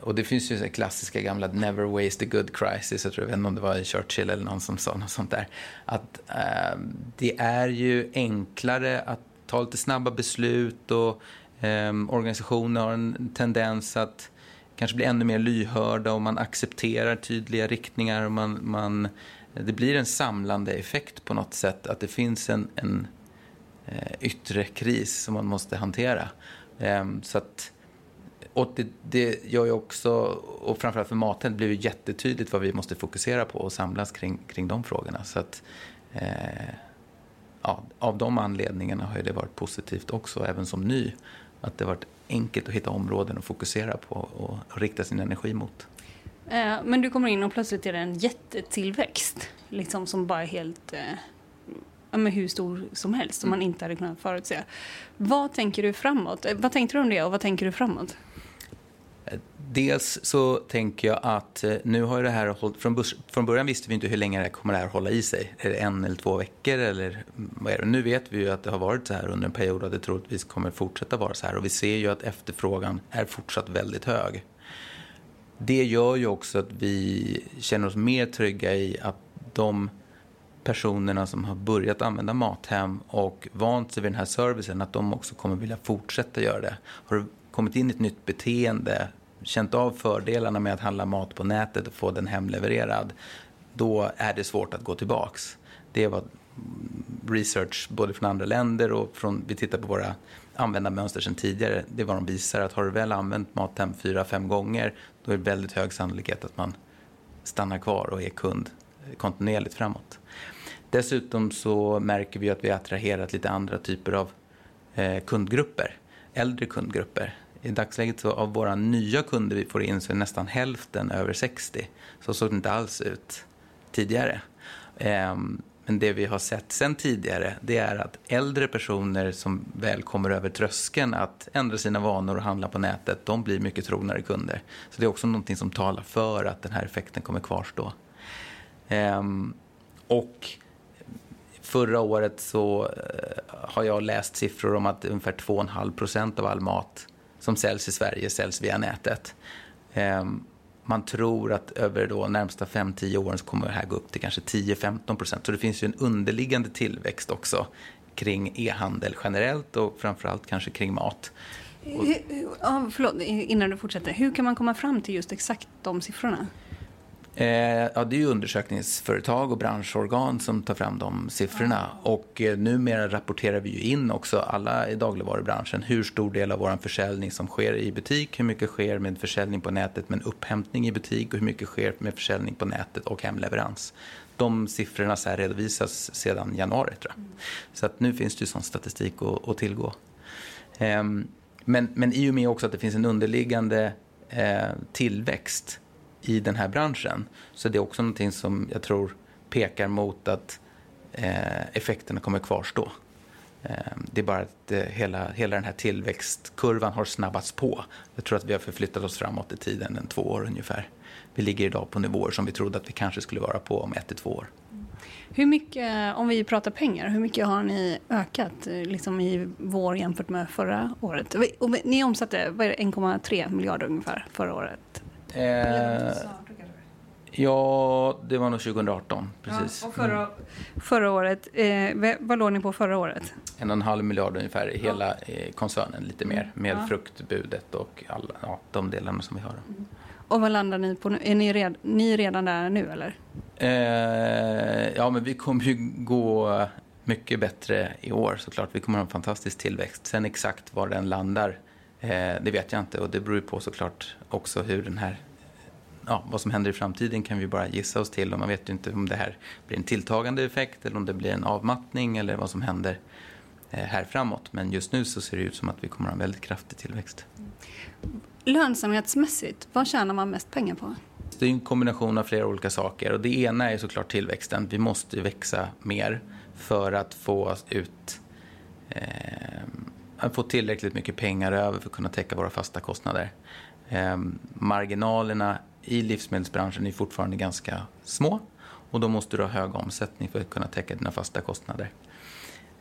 och det finns ju så klassiska gamla never waste a good crisis, jag tror jag vet inte om det var Churchill eller någon som sa något sånt där. Att eh, det är ju enklare att ta lite snabba beslut och eh, organisationer har en tendens att kanske bli ännu mer lyhörda och man accepterar tydliga riktningar och man, man det blir en samlande effekt på något sätt. Att det finns en, en eh, yttre kris som man måste hantera. Eh, så att, och det, det gör ju också, och framförallt för maten, blir det jättetydligt vad vi måste fokusera på och samlas kring, kring de frågorna. Så att, eh, ja, av de anledningarna har det varit positivt också, även som ny. Att det har varit enkelt att hitta områden att fokusera på och rikta sin energi mot. Eh, men du kommer in och plötsligt är det en jättetillväxt. Liksom som bara är helt... Eh, men hur stor som helst, som man mm. inte hade kunnat förutse. Vad tänker du framåt? Eh, vad tänkte du om det och vad tänker du framåt? Eh, dels så tänker jag att eh, nu har det här hållit, från, från början visste vi inte hur länge det här kommer det här hålla i sig. Är det en eller två veckor eller vad är det? Nu vet vi ju att det har varit så här under en period och det troligtvis kommer fortsätta vara så här. Och vi ser ju att efterfrågan är fortsatt väldigt hög. Det gör ju också att vi känner oss mer trygga i att de personerna som har börjat använda Mathem och vant sig vid den här servicen, att de också kommer vilja fortsätta göra det. Har kommit in i ett nytt beteende, känt av fördelarna med att handla mat på nätet och få den hemlevererad, då är det svårt att gå tillbaks. Det var research både från andra länder och från, vi tittar på våra användarmönster sedan tidigare. Det är vad de visar att har du väl använt Mathem fyra, fem gånger då är det väldigt hög sannolikhet att man stannar kvar och är kund kontinuerligt framåt. Dessutom så märker vi att vi attraherat lite andra typer av eh, kundgrupper, äldre kundgrupper. I dagsläget så av våra nya kunder vi får in så är nästan hälften över 60. Så såg det inte alls ut tidigare. Ehm, men det vi har sett sen tidigare det är att äldre personer som väl kommer över tröskeln att ändra sina vanor och handla på nätet, de blir mycket trognare kunder. Så det är också någonting som talar för att den här effekten kommer kvarstå. Ehm, och förra året så eh, har jag läst siffror om att ungefär 2,5 procent av all mat som säljs i Sverige säljs via nätet. Ehm, man tror att över de närmsta 5-10 åren så kommer det här gå upp till kanske 10-15 procent. Så det finns ju en underliggande tillväxt också kring e-handel generellt och framförallt kanske kring mat. Ja, förlåt, innan du fortsätter. Hur kan man komma fram till just exakt de siffrorna? Eh, ja, det är ju undersökningsföretag och branschorgan som tar fram de siffrorna. Och eh, numera rapporterar vi ju in också, alla i dagligvarubranschen, hur stor del av vår försäljning som sker i butik, hur mycket sker med försäljning på nätet med upphämtning i butik och hur mycket sker med försäljning på nätet och hemleverans. De siffrorna så redovisas sedan januari tror jag. Så att nu finns det ju sån statistik att, att tillgå. Eh, men, men i och med också att det finns en underliggande eh, tillväxt i den här branschen. Så det är också någonting som jag tror pekar mot att eh, effekterna kommer kvarstå. Eh, det är bara att eh, hela, hela den här tillväxtkurvan har snabbats på. Jag tror att vi har förflyttat oss framåt i tiden, en två år ungefär. Vi ligger idag på nivåer som vi trodde att vi kanske skulle vara på om ett till två år. Hur mycket, om vi pratar pengar, hur mycket har ni ökat eh, liksom i vår jämfört med förra året? Ni omsatte 1,3 miljarder ungefär förra året. Eh, ja, det var nog 2018. Precis. Ja, och förra, mm. förra året, eh, vad låg ni på förra året? En och en halv miljard ungefär i hela eh, koncernen, lite mer. Med ja. fruktbudet och alla, ja, de delarna som vi har. Mm. Och vad landar ni på nu? Är ni, red, ni redan där nu eller? Eh, ja, men vi kommer ju gå mycket bättre i år såklart. Vi kommer ha en fantastisk tillväxt. Sen exakt var den landar det vet jag inte och det beror på såklart också hur den här Ja, vad som händer i framtiden kan vi bara gissa oss till och man vet ju inte om det här blir en tilltagande effekt eller om det blir en avmattning eller vad som händer eh, här framåt. Men just nu så ser det ut som att vi kommer att ha en väldigt kraftig tillväxt. Lönsamhetsmässigt, vad tjänar man mest pengar på? Det är en kombination av flera olika saker och det ena är såklart tillväxten. Vi måste växa mer för att få ut eh, få tillräckligt mycket pengar över för att kunna täcka våra fasta kostnader. Eh, marginalerna i livsmedelsbranschen är fortfarande ganska små och då måste du ha hög omsättning för att kunna täcka dina fasta kostnader.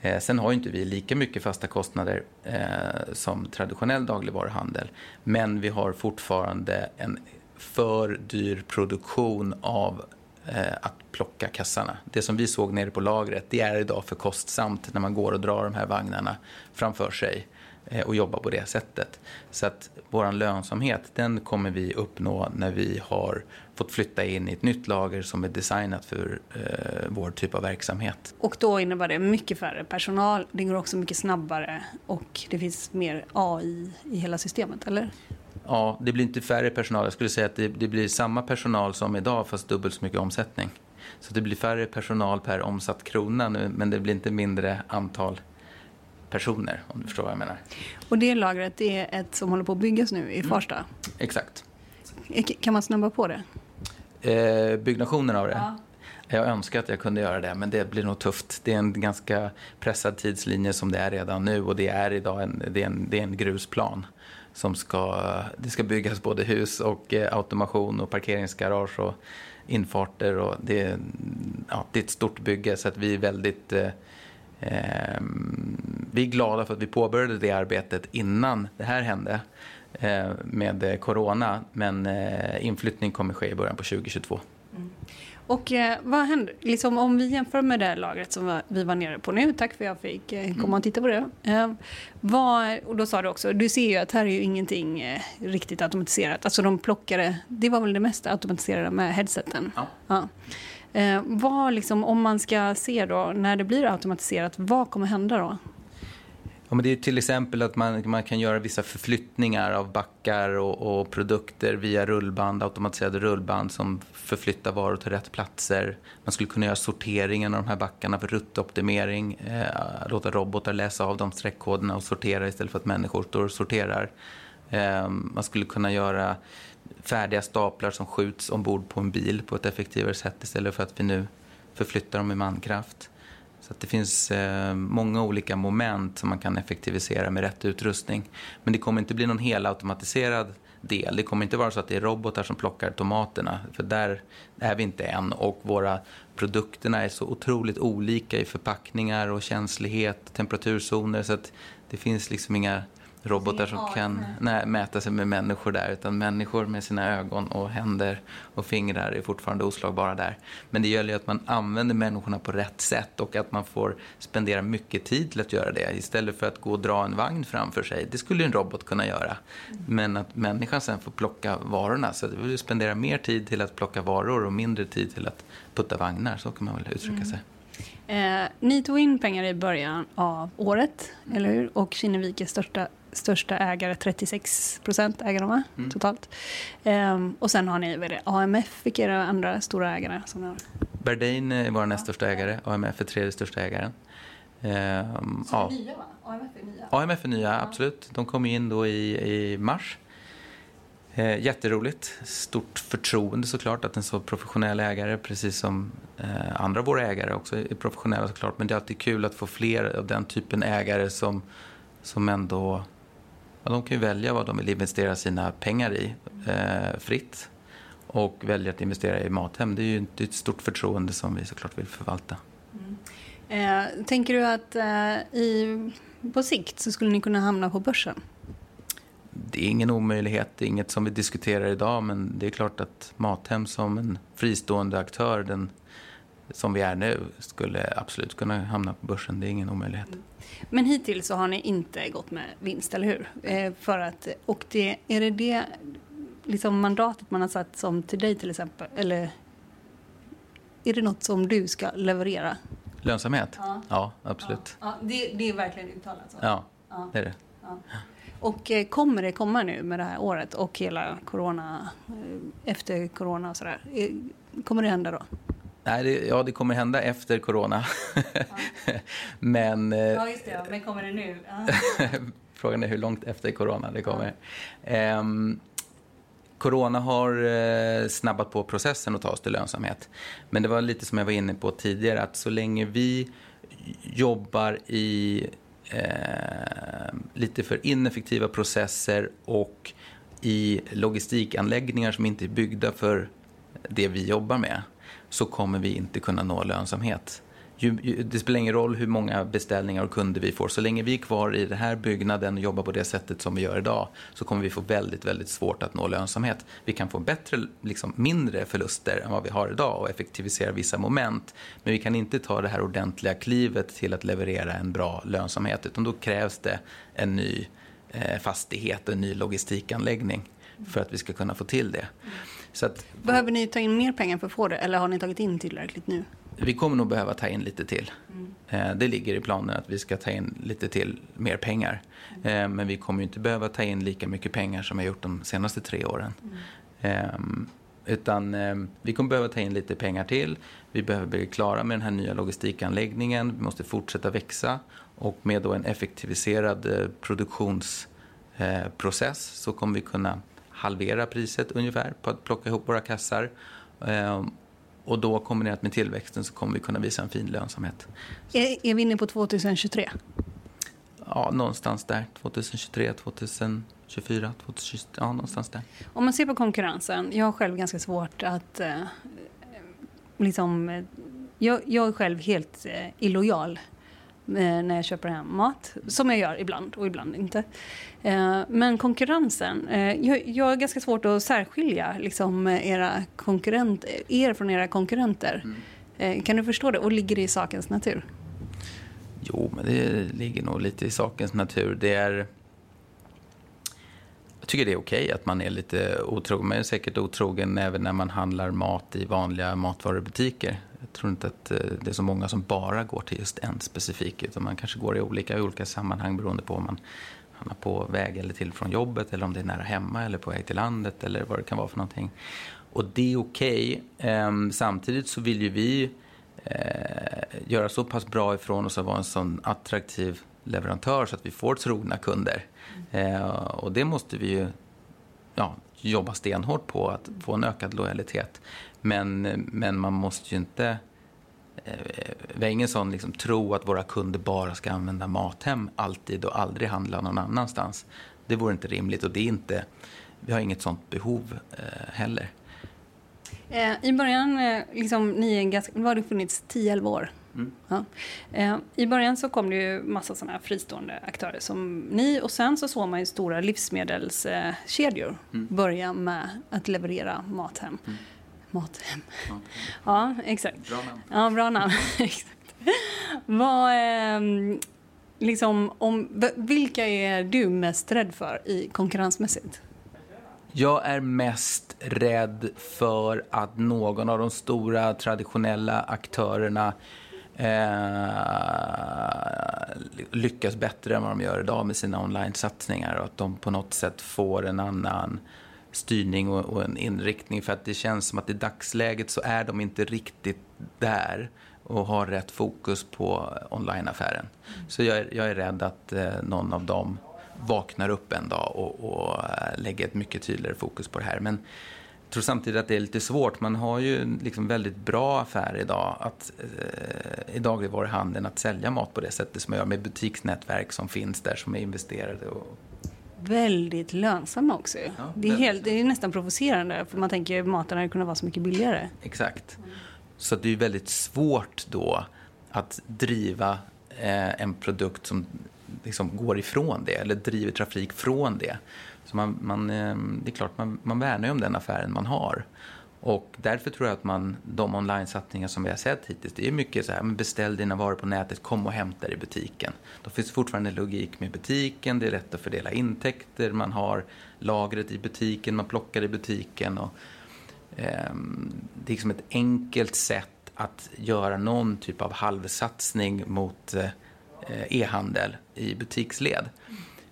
Eh, sen har inte vi lika mycket fasta kostnader eh, som traditionell dagligvaruhandel men vi har fortfarande en för dyr produktion av Eh, att plocka kassarna. Det som vi såg nere på lagret, det är idag för kostsamt när man går och drar de här vagnarna framför sig eh, och jobbar på det sättet. Så att vår lönsamhet, den kommer vi uppnå när vi har fått flytta in i ett nytt lager som är designat för eh, vår typ av verksamhet. Och då innebär det mycket färre personal, det går också mycket snabbare och det finns mer AI i hela systemet, eller? Ja, det blir inte färre personal. Jag skulle säga att det, det, blir samma personal som idag fast dubbelt så mycket omsättning. Så det blir färre personal per omsatt krona nu, men det blir inte mindre antal personer om du förstår vad jag menar. Och det lagret är ett som håller på att byggas nu i Farsta? Mm. Exakt. Kan man snabba på det? Eh, byggnationen av det? Ja. Jag önskar att jag kunde göra det, men det blir nog tufft. Det är en ganska pressad tidslinje som det är redan nu och det är idag en, det är en, det är en grusplan som ska, eh, det ska byggas både hus och eh, automation och parkeringsgarage och infarter och det, ja, det är ett stort bygge så att vi är väldigt eh, ehm, vi är glada för att vi påbörjade det arbetet innan det här hände eh, med corona men eh, inflyttning kommer ske i början på 2022. Mm. Och eh, vad händer, liksom, om vi jämför med det lagret som vi var nere på nu, tack för att jag fick eh, komma och titta på det. Eh, vad, och då sa du också, du ser ju att här är ju ingenting eh, riktigt automatiserat. Alltså de plockade, det var väl det mesta automatiserade med headseten. Ja. ja. Eh, vad liksom, om man ska se då, när det blir automatiserat, vad kommer hända då? Ja, men det är till exempel att man, man kan göra vissa förflyttningar av backar och, och, produkter via rullband, automatiserade rullband som förflytta varor till rätt platser. Man skulle kunna göra sorteringen av de här backarna för ruttoptimering, eh, låta robotar läsa av de streckkoderna och sortera istället för att människor står och sorterar. Eh, man skulle kunna göra färdiga staplar som skjuts ombord på en bil på ett effektivare sätt istället för att vi nu förflyttar dem med mankraft. Så det finns eh, många olika moment som man kan effektivisera med rätt utrustning. Men det kommer inte bli någon helautomatiserad del. Det kommer inte vara så att det är robotar som plockar tomaterna, för där är vi inte än. Och våra produkterna är så otroligt olika i förpackningar och känslighet, temperaturzoner, så att det finns liksom inga robotar som kan nej, mäta sig med människor där utan människor med sina ögon och händer och fingrar är fortfarande oslagbara där. Men det gäller ju att man använder människorna på rätt sätt och att man får spendera mycket tid till att göra det istället för att gå och dra en vagn framför sig. Det skulle en robot kunna göra. Men att människan sen får plocka varorna så det vill spendera mer tid till att plocka varor och mindre tid till att putta vagnar. Så kan man väl uttrycka mm. sig. Eh, ni tog in pengar i början av året, eller hur? Och Kinnevik är största största ägare, 36 procent äger de mm. totalt. Ehm, och sen har ni vad det, AMF, vilka är era andra stora ägare? Som har... Bardin är vår näst största ägare, AMF är tredje största ägaren. Ehm, Så ja. nya va? AMF är nya? AMF är nya, absolut. De kom in då i, i mars. Eh, jätteroligt. Stort förtroende såklart att en så professionell ägare, precis som eh, andra av våra ägare också är professionella såklart. Men det är alltid kul att få fler av den typen ägare som, som ändå Ja, de kan ju välja vad de vill investera sina pengar i eh, fritt och välja att investera i Mathem. Det är ju ett stort förtroende som vi såklart vill förvalta. Mm. Eh, tänker du att eh, i, på sikt så skulle ni kunna hamna på börsen? Det är ingen omöjlighet, det är inget som vi diskuterar idag men det är klart att Mathem som en fristående aktör, den, som vi är nu, skulle absolut kunna hamna på börsen. Det är ingen omöjlighet. Mm. Men hittills så har ni inte gått med vinst, eller hur? Eh, för att, och det, är det det liksom mandatet man har satt som till dig till exempel? Eller är det något som du ska leverera? Lönsamhet? Ja, ja absolut. Ja, ja det, det, är verkligen uttalat så? Ja, det är det. Och eh, kommer det komma nu med det här året och hela corona, eh, efter corona och sådär? Kommer det hända då? Nej, det, ja, det kommer hända efter corona. *laughs* Ja. men... Eh, ja, just det. Men kommer det nu? *laughs* Frågan är hur långt efter corona det kommer. Ja. Um, corona har eh, snabbat på processen och ta oss till lönsamhet. Men det var lite som jag var inne på tidigare, att så länge vi jobbar i eh, lite för ineffektiva processer och i logistikanläggningar som inte är byggda för det vi jobbar med så kommer vi inte kunna nå lönsamhet. Det spelar ingen roll hur många beställningar och kunder vi får. Så länge vi är kvar i den här byggnaden och jobbar på det sättet som vi gör idag så kommer vi få väldigt, väldigt svårt att nå lönsamhet. Vi kan få bättre, liksom mindre förluster än vad vi har idag och effektivisera vissa moment. Men vi kan inte ta det här ordentliga klivet till att leverera en bra lönsamhet utan då krävs det en ny eh, fastighet och en ny logistikanläggning för att vi ska kunna få till det. Att, Behöver ni ta in mer pengar för att få det eller har ni tagit in tillräckligt nu? vi kommer nog behöva ta in lite till. Mm. Det ligger i planen att vi ska ta in lite till mer pengar. Mm. Men vi kommer inte behöva ta in lika mycket pengar som vi har gjort de senaste tre åren. Mm. Utan vi kommer behöva ta in lite pengar till. Vi behöver bli klara med den här nya logistikanläggningen. Vi måste fortsätta växa. Och med då en effektiviserad produktionsprocess så kommer vi kunna halvera priset ungefär på att plocka ihop våra kassar. Och då kombinerat med tillväxten så kommer vi kunna visa en fin lönsamhet. Är, är vi inne på 2023? Ja, någonstans där. 2023, 2024, 2023, ja, någonstans där. Om man ser på konkurrensen. Jag har själv ganska svårt att... Eh, liksom, jag, jag är själv helt eh, illojal Eh, när jag köper hem mat. Som jag gör ibland och ibland inte. Eh, men konkurrensen. Eh, jag har ganska svårt att särskilja liksom, era er från era konkurrenter. Mm. Kan du förstå det? Och ligger det i sakens natur? Jo, men det ligger nog lite i sakens natur. Det är... Jag tycker det är okej att man är lite otrogen. Man är säkert otrogen även när man handlar mat i vanliga matvarubutiker. Jag tror inte att eh, det är så många som bara går till just en specifik utan man kanske går i olika, i olika sammanhang beroende på om man hamnar på väg eller till från jobbet eller om det är nära hemma eller på väg till landet eller vad det kan vara för någonting. Och det är okej. Okay. Samtidigt så vill ju vi eh, göra så pass bra ifrån oss att vara en sån attraktiv leverantör så att vi får trogna kunder. Eh, och det måste vi ju ja, jobba stenhårt på att få en ökad lojalitet. Men, men man måste ju inte... Eh, vi har ingen sån liksom, tro att våra kunder bara ska använda Mathem alltid och aldrig handla någon annanstans. Det vore inte rimligt och det är inte, vi har inget sånt behov eh, heller. Eh, I början, eh, liksom, ni är ganska, nu har det funnits 10-11 år. Mm. Ja. Eh, I början så kom det ju massa sådana här fristående aktörer som ni och sen så såg man ju stora livsmedelskedjor mm. börja med att leverera mat hem. Mm. Mathem. Mathem. Ja, exakt. Bra namn. Ja, bra namn. *laughs* *laughs* Vad, eh, liksom, om, vilka är du mest rädd för i konkurrensmässigt? Jag är mest rädd för att någon av de stora traditionella aktörerna eh, lyckas bättre än vad de gör idag med sina online-satsningar och att de på något sätt får en annan styrning och, och, en inriktning för att det känns som att i dagsläget så är de inte riktigt där och har rätt fokus på onlineaffären. Mm. Så jag är, jag är rädd att eh, någon av dem vaknar upp en dag och, och äh, lägger ett mycket tydligare fokus på det här. Men jag tror samtidigt att det är lite svårt. Man har ju liksom väldigt bra affärer idag att, eh, i dagligvaruhandeln att sälja mat på det sättet som man gör med butiksnätverk som finns där som är investerade. Och... Väldigt lönsamma också. Ja, det, är helt, det är nästan provocerande för man tänker att maten hade kunnat vara så mycket billigare. Exakt. Så det är väldigt svårt då att driva eh, en produkt som liksom går ifrån det eller driver trafik från det. Så man, man, eh, det är klart, man, man värnar ju om den affären man har. Och därför tror jag att man, de online-satsningar som vi har sett hittills, det är mycket så här, beställ dina varor på nätet, kom och hämta i butiken. Då finns fortfarande logik med butiken, det är lätt att fördela intäkter, man har lagret i butiken, man plockar i butiken. Och, eh, det är liksom ett enkelt sätt att göra någon typ av halvsatsning mot eh, e-handel i butiksled.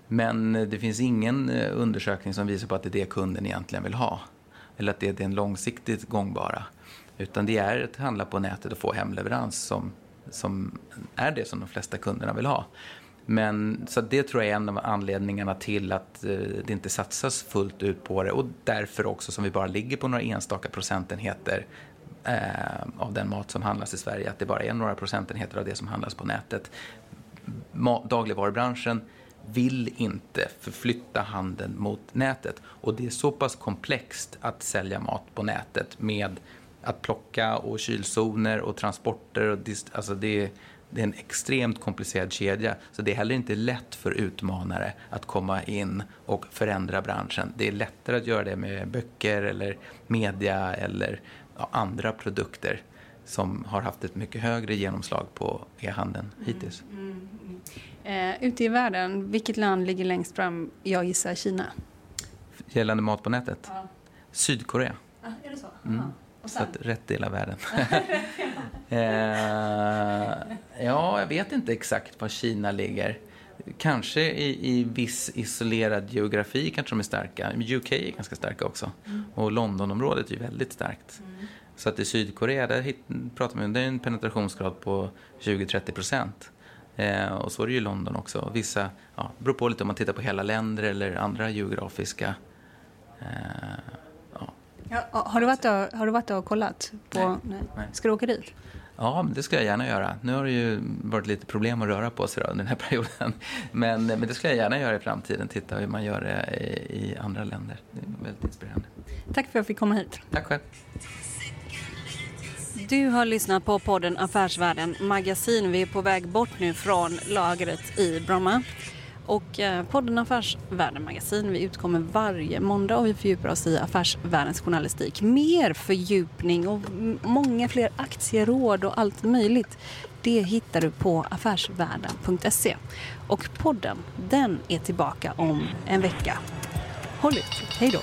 Men det finns ingen eh, undersökning som visar på att det är det kunden egentligen vill ha. Eller att det är den långsiktigt gångbara. Utan det är att handla på nätet och få hemleverans som, som är det som de flesta kunderna vill ha. Men så det tror jag är en av anledningarna till att eh, det inte satsas fullt ut på det och därför också som vi bara ligger på några enstaka procentenheter eh, av den mat som handlas i Sverige, att det bara är några procentenheter av det som handlas på nätet. Ma dagligvarubranschen vill inte förflytta handeln mot nätet och det är så pass komplext att sälja mat på nätet med att plocka och kylzoner och transporter. Och alltså det, det är en extremt komplicerad kedja. Så det är heller inte lätt för utmanare att komma in och förändra branschen. Det är lättare att göra det med böcker eller media eller ja, andra produkter som har haft ett mycket högre genomslag på e-handeln hittills. Mm, mm, mm. Eh, ute i världen, vilket land ligger längst fram? Jag gissar Kina. Gällande mat på nätet? Ja. Sydkorea. Ah, är det så? Mm. Så att rätt del *laughs* av *laughs* världen. eh, ja, jag vet inte exakt var Kina ligger. Kanske i, i viss isolerad geografi kanske de är starka. UK är ganska starka också. Mm. Och Londonområdet är väldigt starkt. Mm. Så att i Sydkorea, där pratar man, det är en penetrationsgrad på 20-30 procent. Eh, och så är det ju i London också. Vissa, ja, beror på lite om man tittar på hela länder eller andra geografiska eh, Ja, har, du varit och, har du varit och kollat? På, nej. nej. nej. Ska du åka dit? Ja, det ska jag gärna göra. Nu har det ju varit lite problem att röra på sig under den här *laughs* perioden. Men, men det ska jag gärna göra i framtiden, titta hur man gör det i, i andra länder. Det är väldigt inspirerande. Tack för att jag fick komma hit. Tack själv. Du har lyssnat på podden Affärsvärlden Magasin. Vi är på väg bort nu från lagret i Bromma. Och eh, podden Affärsvärlden Magasin, vi utkommer varje måndag och vi fördjupar oss i affärsvärldens journalistik. Mer fördjupning och många fler aktieråd och allt möjligt. Det hittar du på affärsvärlden.se. Och podden, den är tillbaka om en vecka. Håll ut, hej då!